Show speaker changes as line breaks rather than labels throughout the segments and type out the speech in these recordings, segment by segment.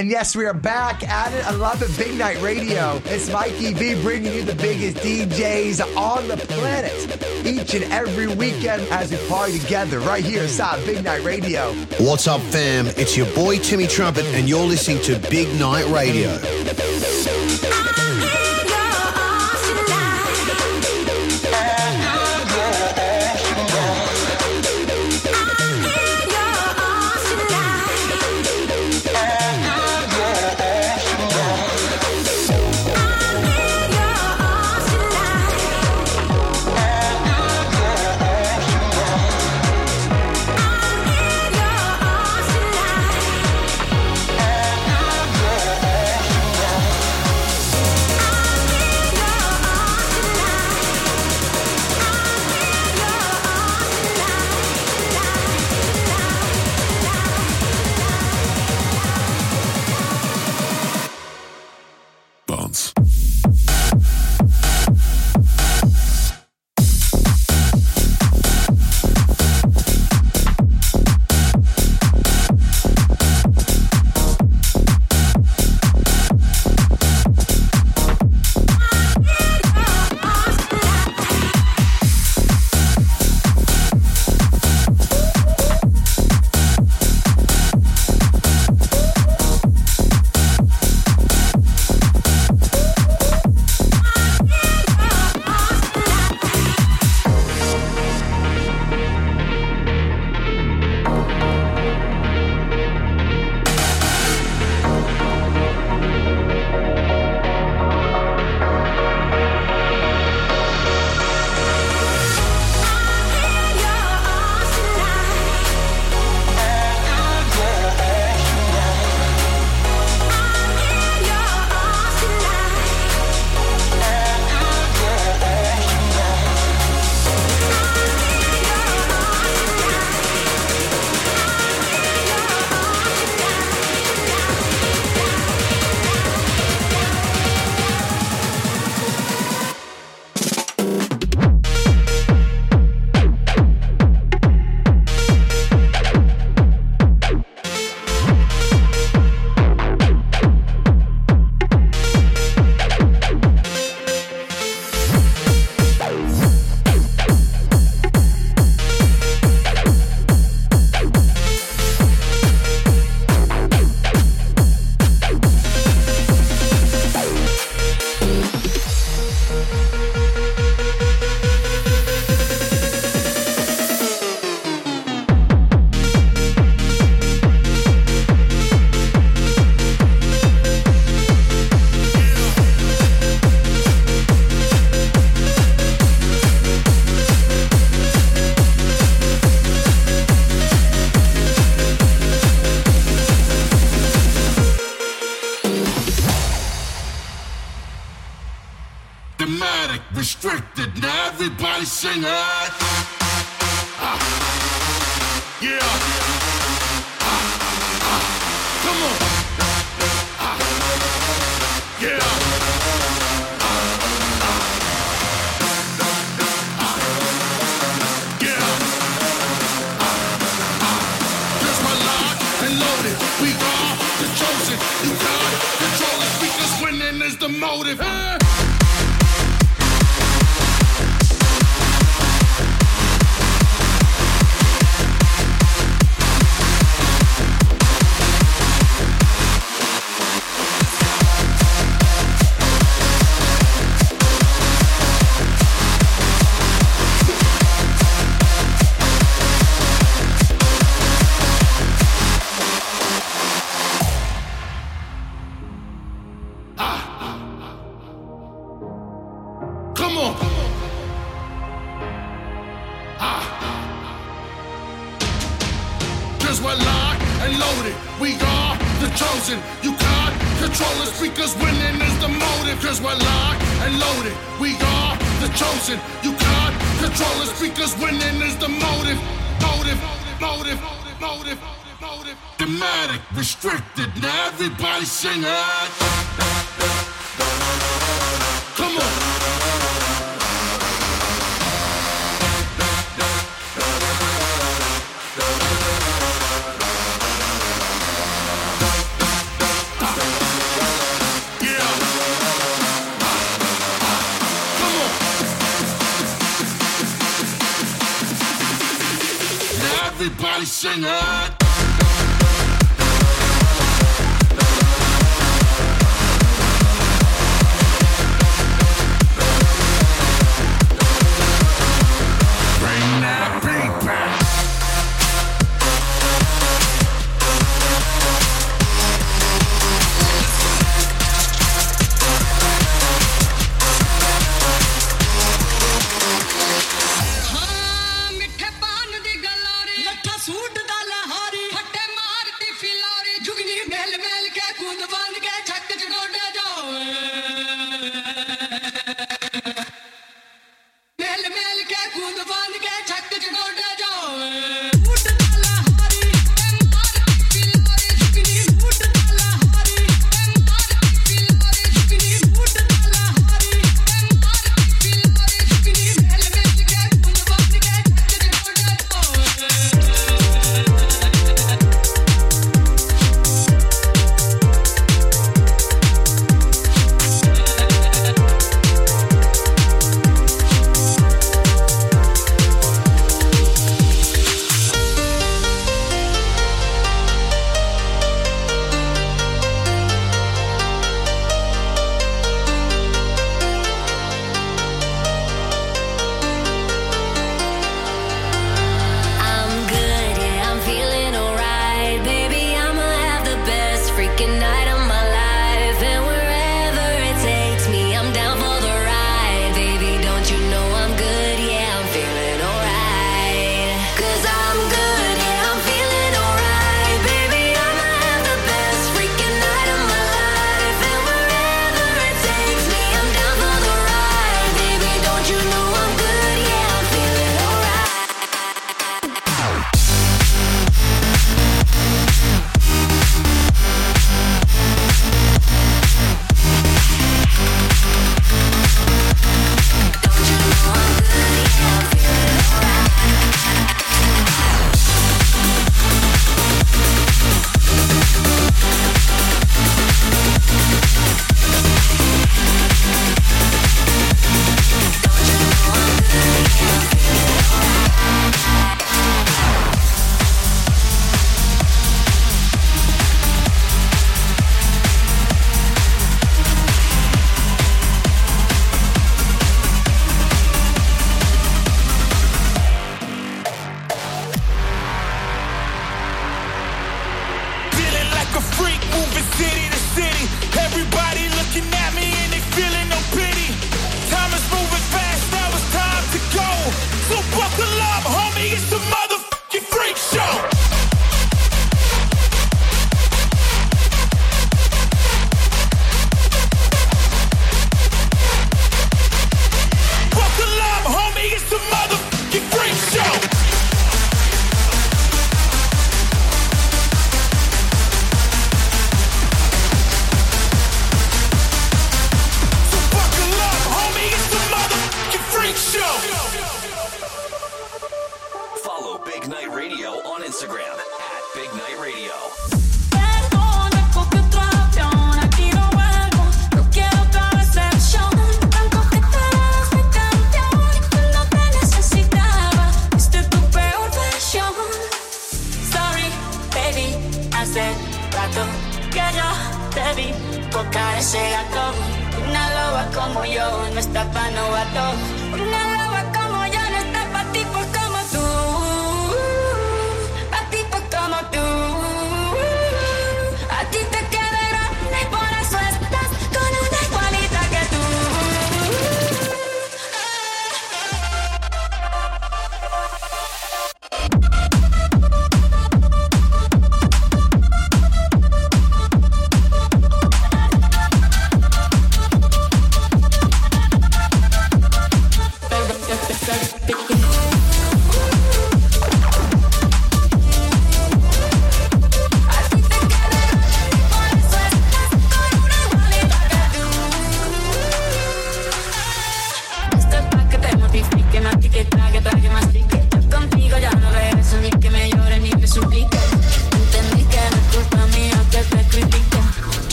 And yes, we are back at it. I love it. Big Night Radio. It's Mikey V bringing you the biggest DJs on the planet each and every weekend as we party together right here inside Big Night Radio.
What's up, fam? It's your boy Timmy Trumpet, and you're listening to Big Night Radio.
We are the chosen. You
can't control us because winning is the
motive. Hey!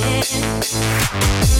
Thank you.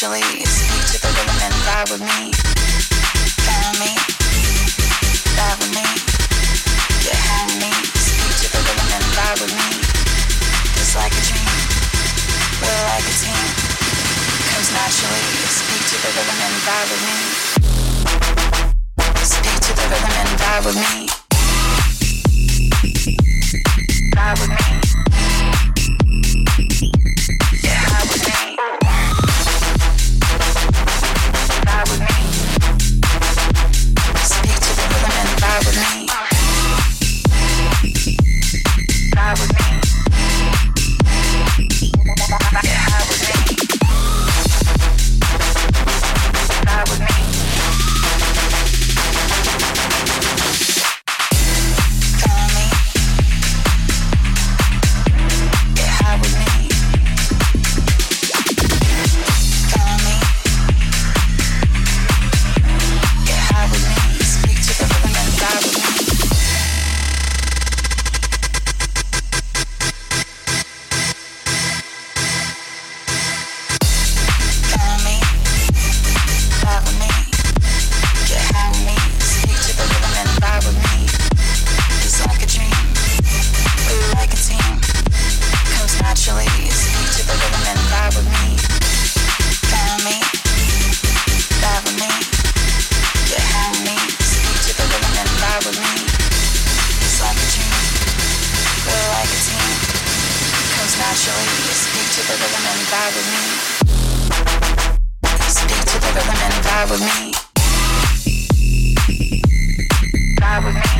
Naturally, speak to the rhythm and vibe with me. Follow me, ride with me, get high me, speak to the rhythm and vibe with me. Just like a dream, we're like a team. Comes naturally, speak to the rhythm and vibe with me. Speak to the rhythm and vibe with me. Speak to the rhythm and vibe with me. Speak to the rhythm and vibe with me. Vibe with me.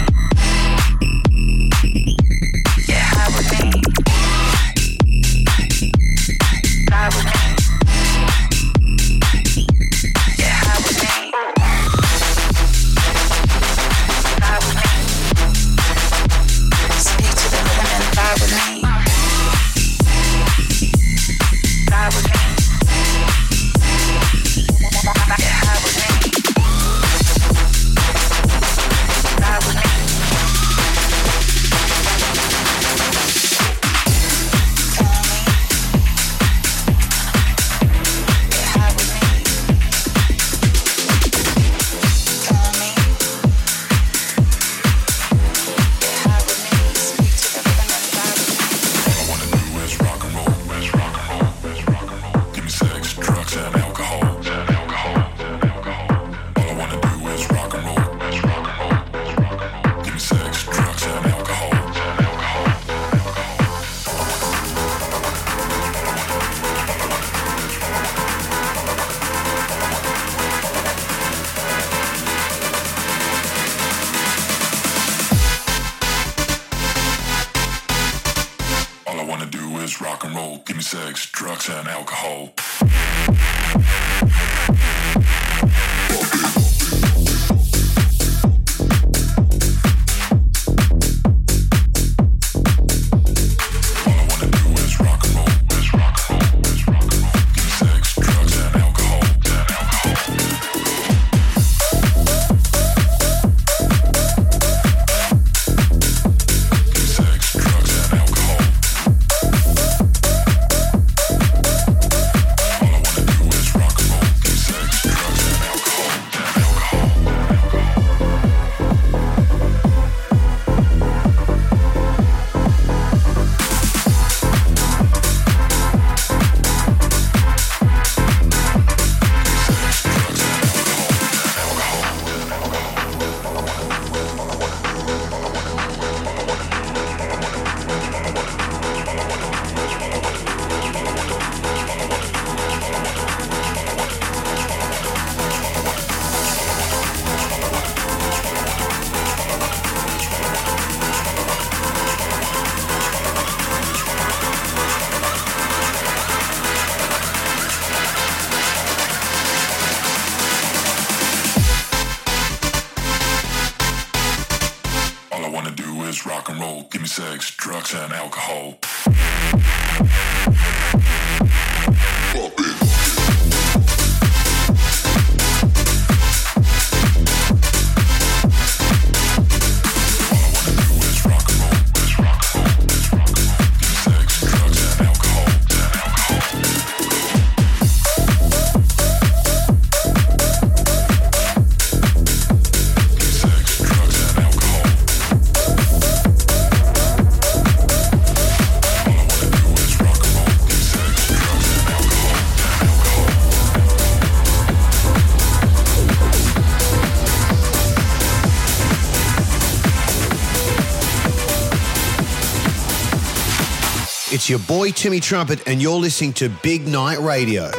It's your boy Timmy Trumpet, and you're listening to Big Night Radio.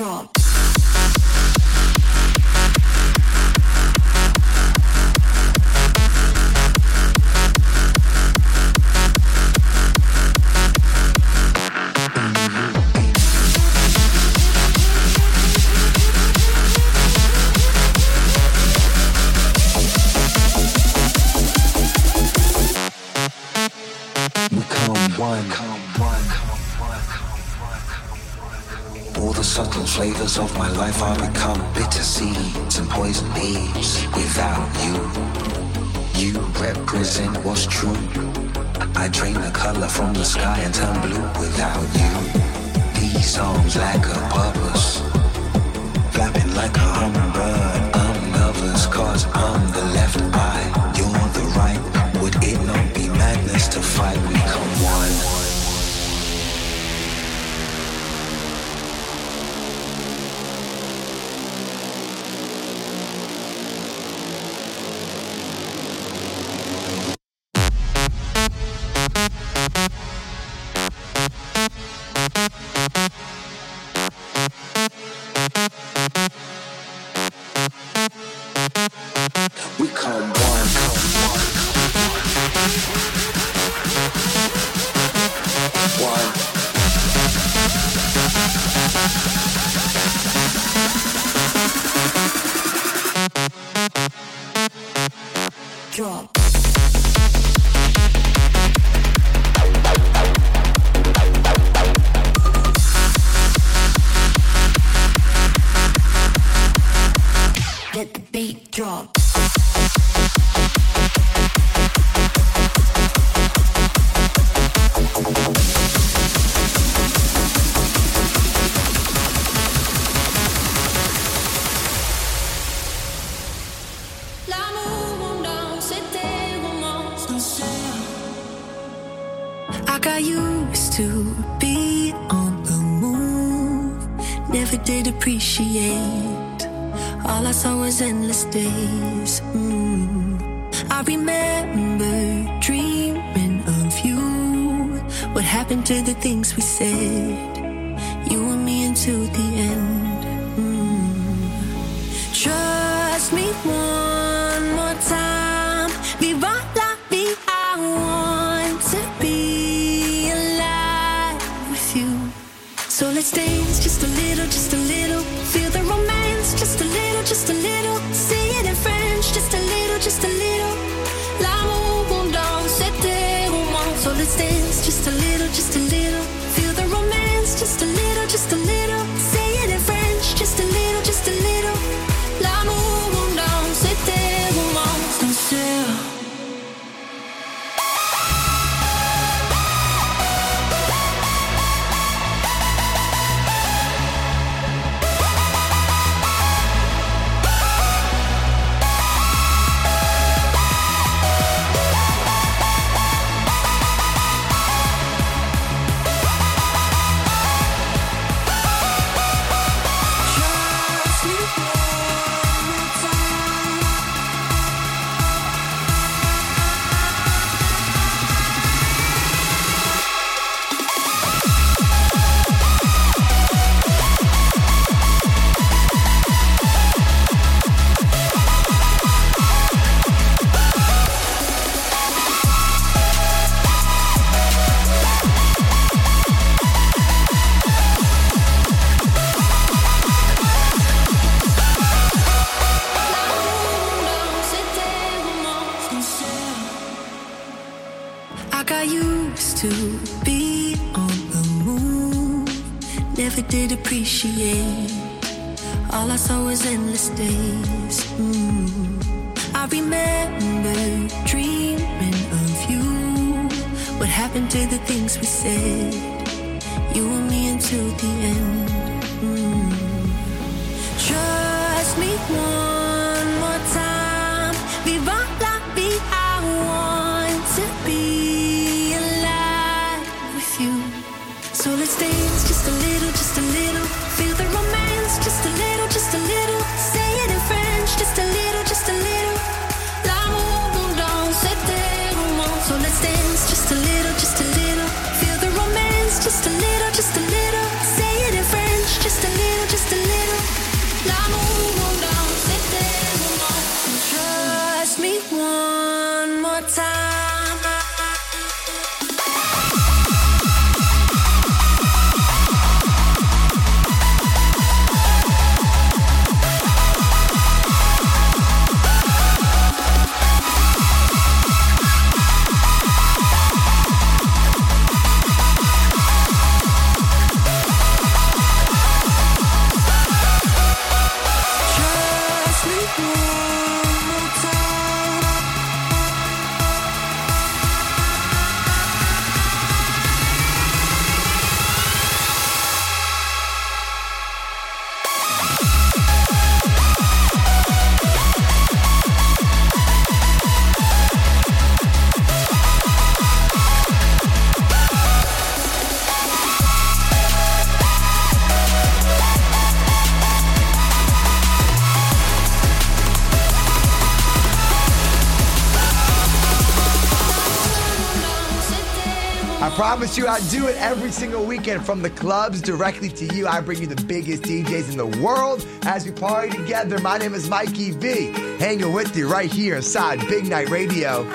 drop. life all become bitter seeds and poison leaves without you. You represent what's true. I drain the color from the sky and turn blue without you. These songs lack a purpose, flapping like a hummingbird. Let the beat drop.
never did appreciate. All I saw was endless days. Mm. I remember dreaming of you. What happened to the things we said?
Promise you I do it every single weekend from the clubs directly to you. I bring you the biggest DJs in the world as we party together. My name is Mikey V, hanging with you right here inside Big Night Radio.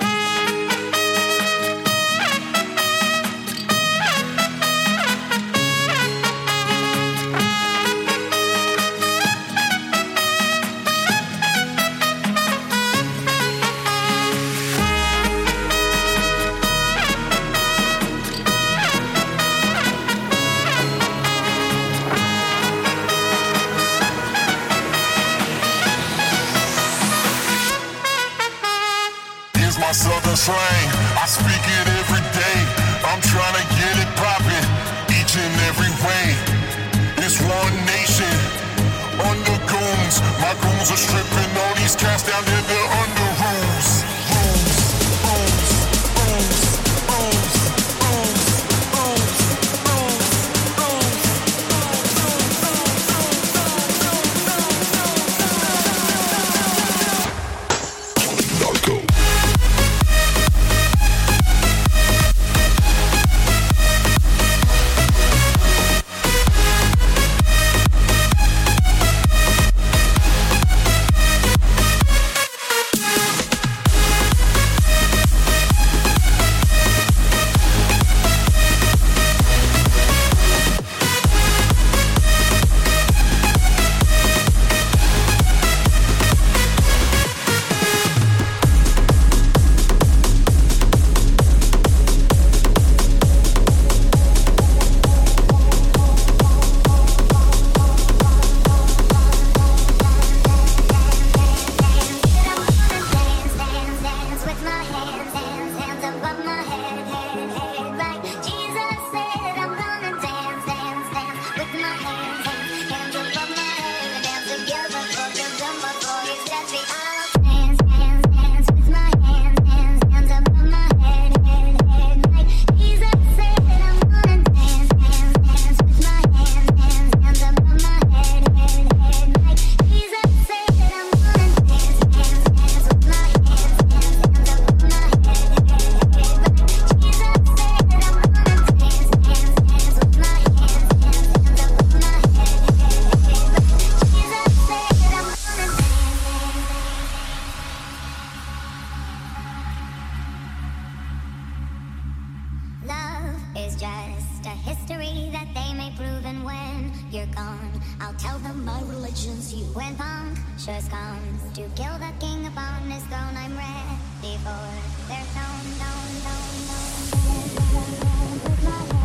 Tell them my religion's you. When punctures comes to kill the king upon his throne, I'm ready for their tone,
I'm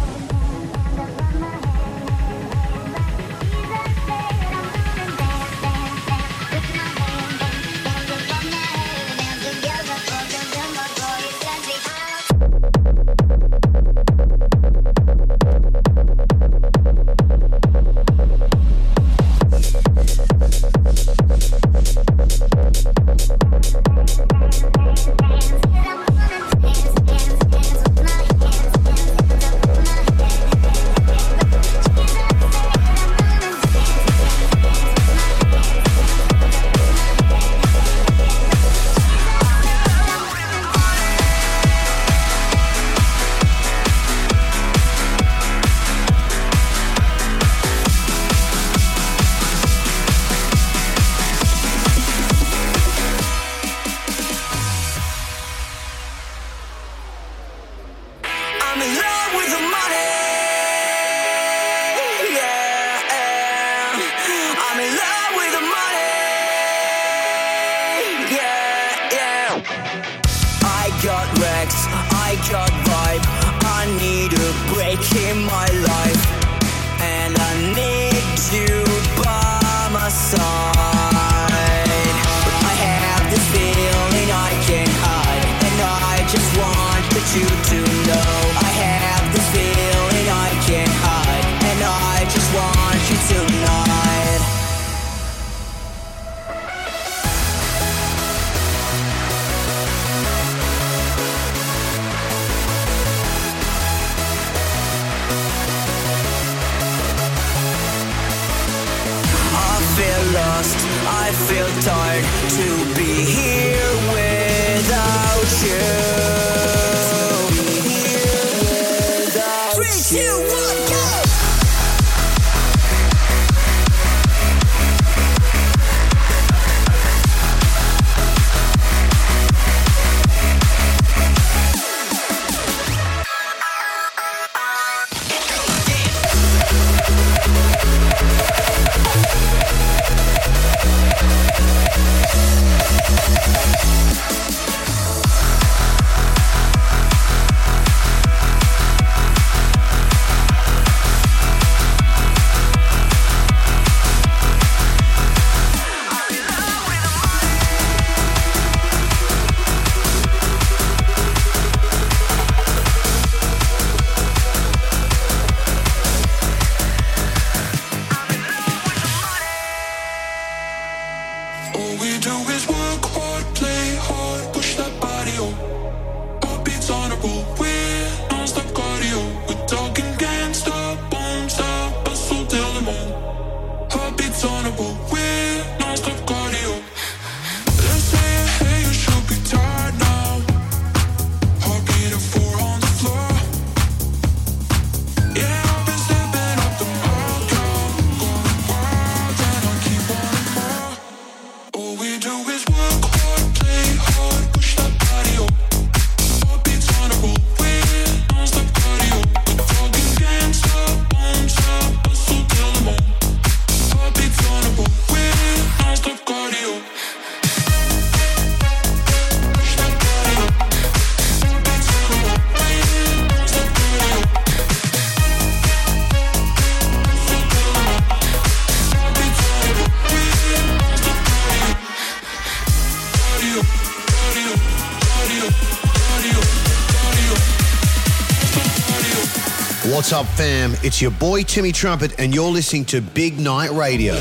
you.
What's up, fam? It's your boy Timmy Trumpet, and you're listening to Big Night Radio.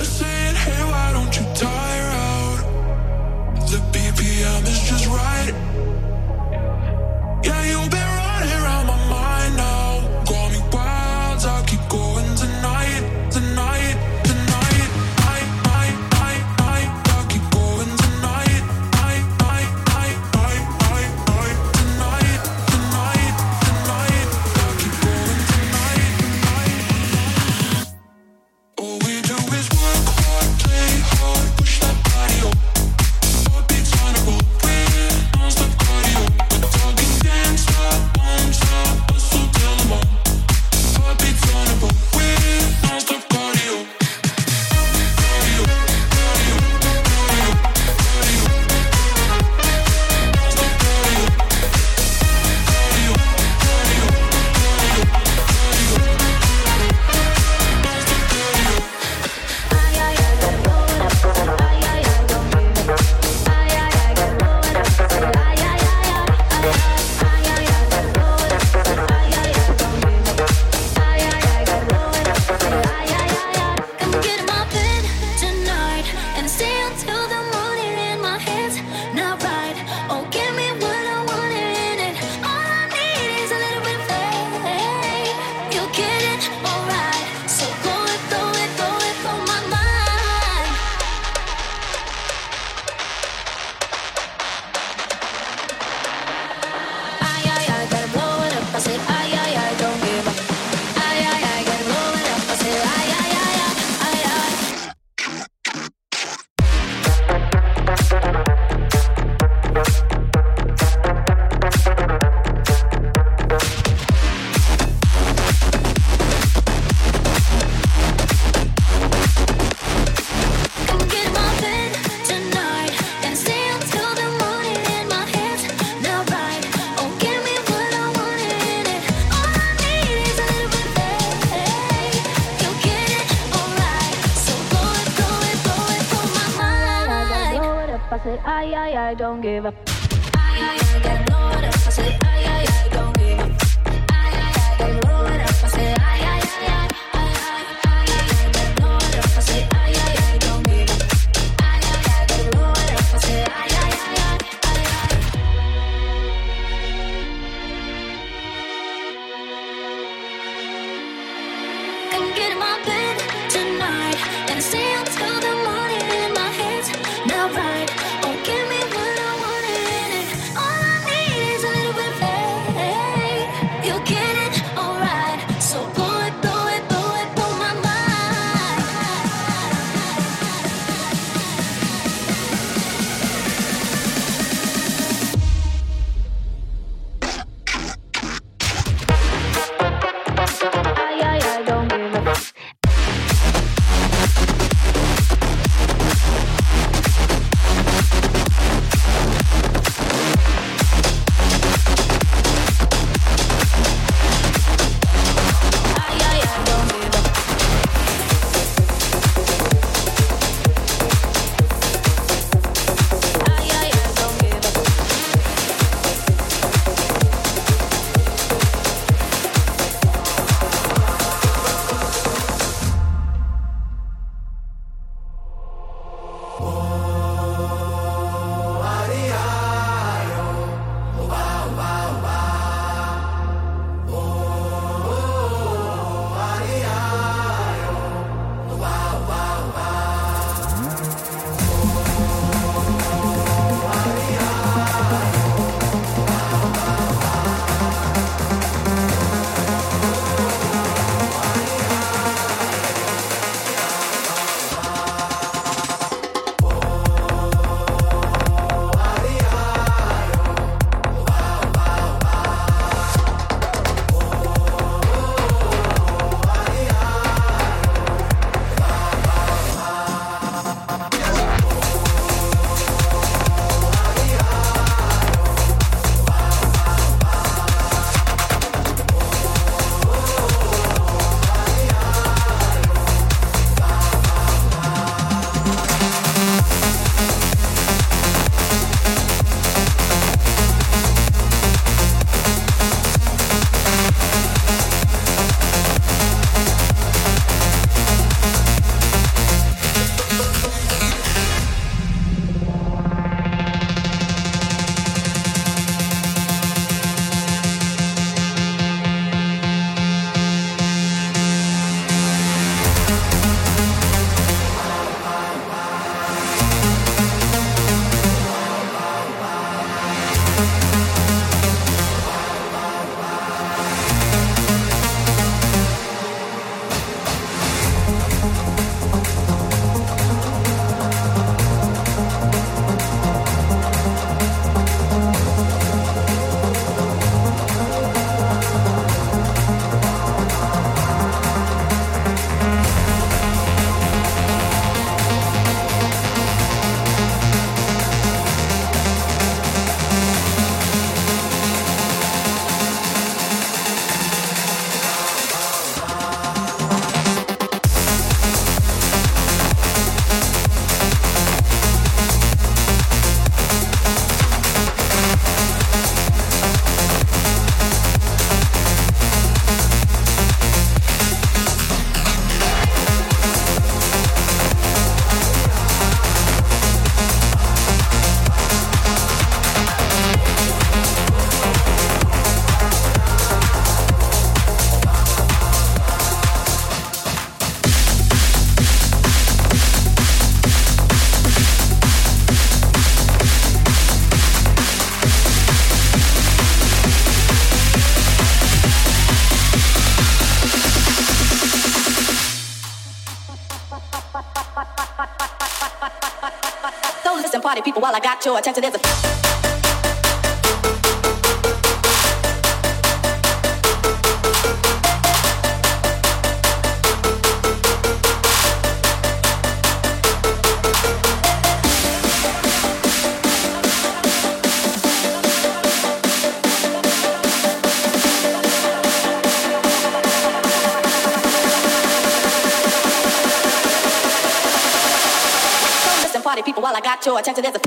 Got your attention, there's a. People, while I got your attention, there's a.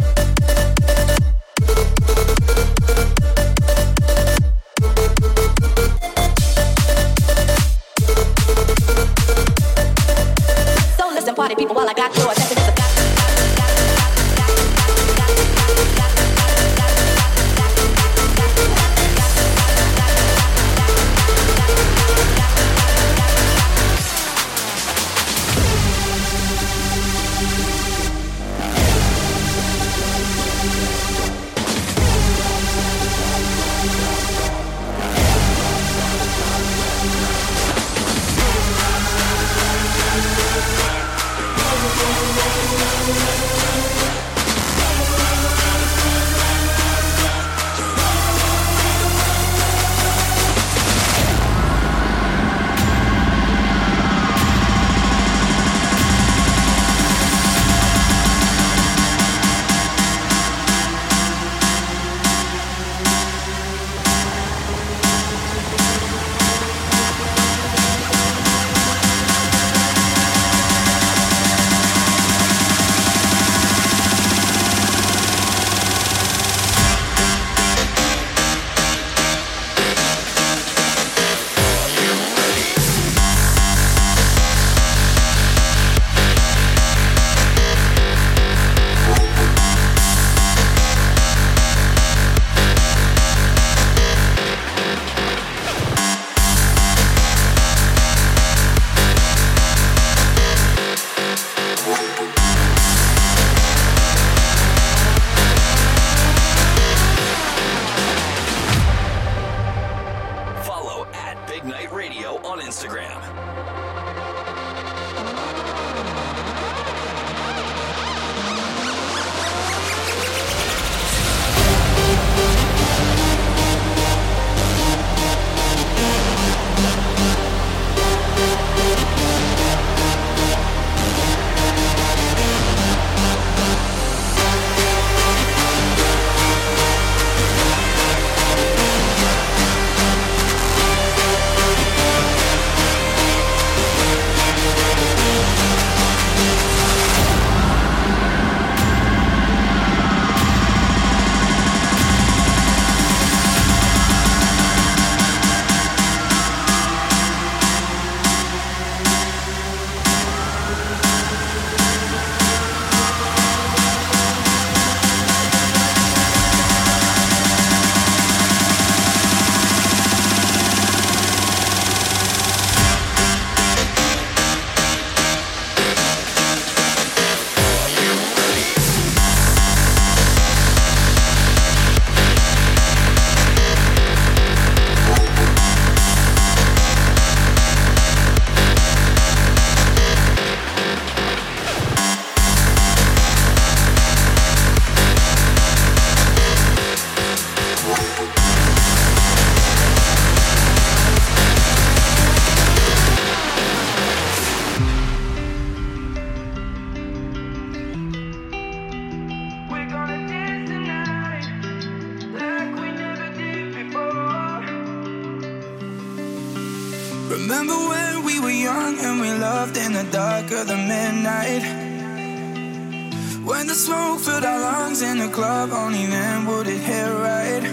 club, only then would it hit right.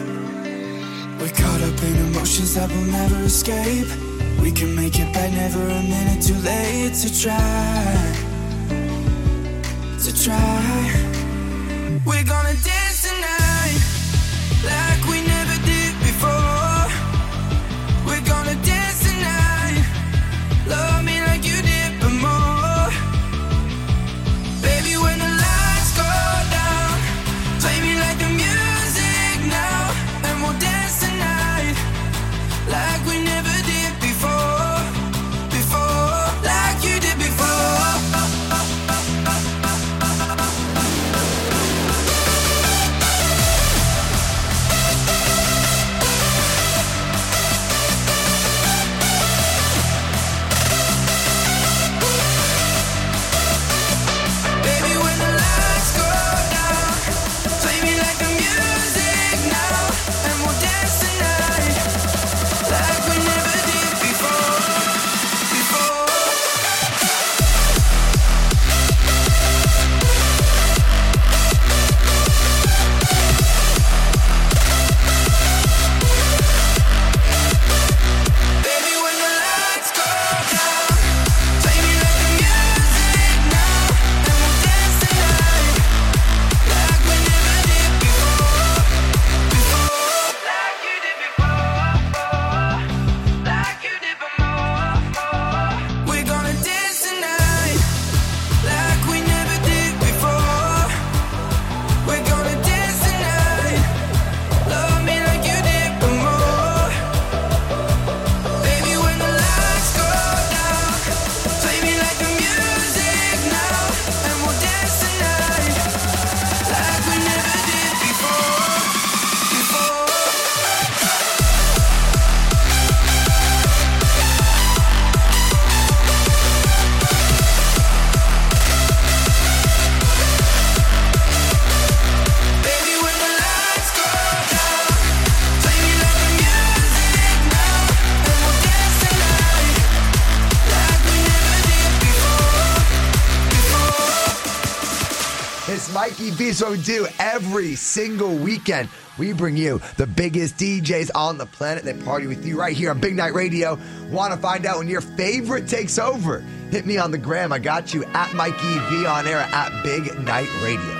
We're caught up in emotions that will never escape. We can make it back, never a minute too late to try. To try. We're gonna dance
So do every single weekend. We bring you the biggest DJs on the planet that party with you right here on Big Night Radio. Want to find out when your favorite takes over? Hit me on the gram. I got you at Mikey V on air at Big Night Radio.